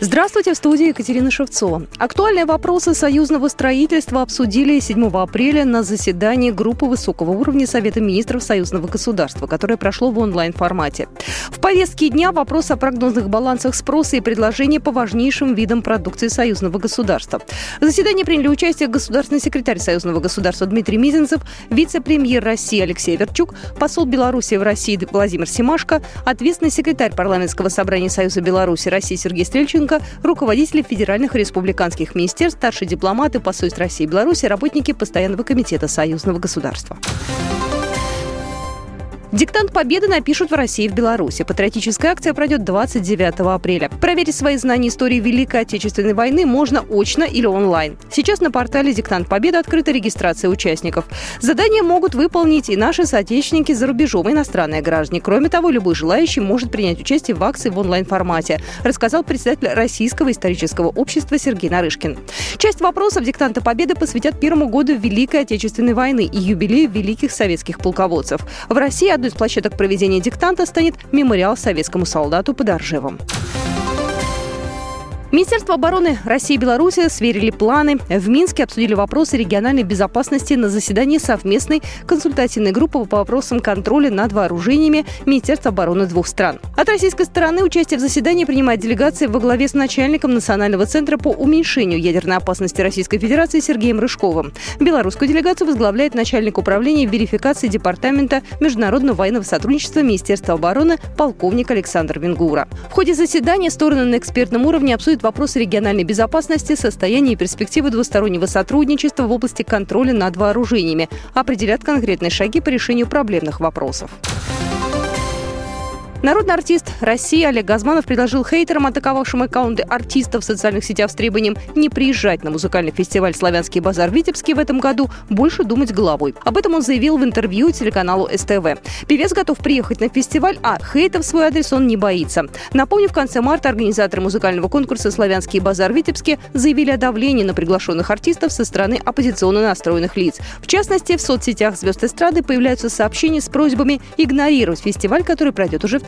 Здравствуйте, в студии Екатерина Шевцова. Актуальные вопросы союзного строительства обсудили 7 апреля на заседании группы высокого уровня Совета министров союзного государства, которое прошло в онлайн-формате. В повестке дня вопрос о прогнозных балансах спроса и предложения по важнейшим видам продукции союзного государства. В заседании приняли участие государственный секретарь союзного государства Дмитрий Мизинцев, вице-премьер России Алексей Верчук, посол Беларуси в России Владимир Семашко, ответственный секретарь парламентского собрания Союза Беларуси России Сергей Стрельченко, Тимошенко, руководители федеральных и республиканских министерств, старшие дипломаты, посольств России и Беларуси, работники Постоянного комитета Союзного государства. Диктант победы напишут в России и в Беларуси. Патриотическая акция пройдет 29 апреля. Проверить свои знания истории Великой Отечественной войны можно очно или онлайн. Сейчас на портале «Диктант победы» открыта регистрация участников. Задания могут выполнить и наши соотечественники за рубежом, и иностранные граждане. Кроме того, любой желающий может принять участие в акции в онлайн-формате, рассказал председатель Российского исторического общества Сергей Нарышкин. Часть вопросов диктанта победы посвятят первому году Великой Отечественной войны и юбилею великих советских полководцев. В России одной из площадок проведения диктанта станет мемориал советскому солдату под Оржевом. Министерство обороны России и Беларуси сверили планы. В Минске обсудили вопросы региональной безопасности на заседании совместной консультативной группы по вопросам контроля над вооружениями Министерства обороны двух стран. От российской стороны участие в заседании принимает делегация во главе с начальником Национального центра по уменьшению ядерной опасности Российской Федерации Сергеем Рыжковым. Белорусскую делегацию возглавляет начальник управления верификации Департамента международного военного сотрудничества Министерства обороны полковник Александр Венгура. В ходе заседания стороны на экспертном уровне обсудят обсудит вопросы региональной безопасности, состояние и перспективы двустороннего сотрудничества в области контроля над вооружениями, определят конкретные шаги по решению проблемных вопросов. Народный артист России Олег Газманов предложил хейтерам, атаковавшим аккаунты артистов в социальных сетях с требованием не приезжать на музыкальный фестиваль «Славянский базар» в Витебске в этом году, больше думать головой. Об этом он заявил в интервью телеканалу СТВ. Певец готов приехать на фестиваль, а хейтов в свой адрес он не боится. Напомню, в конце марта организаторы музыкального конкурса «Славянский базар» в Витебске заявили о давлении на приглашенных артистов со стороны оппозиционно настроенных лиц. В частности, в соцсетях звезд эстрады появляются сообщения с просьбами игнорировать фестиваль, который пройдет уже в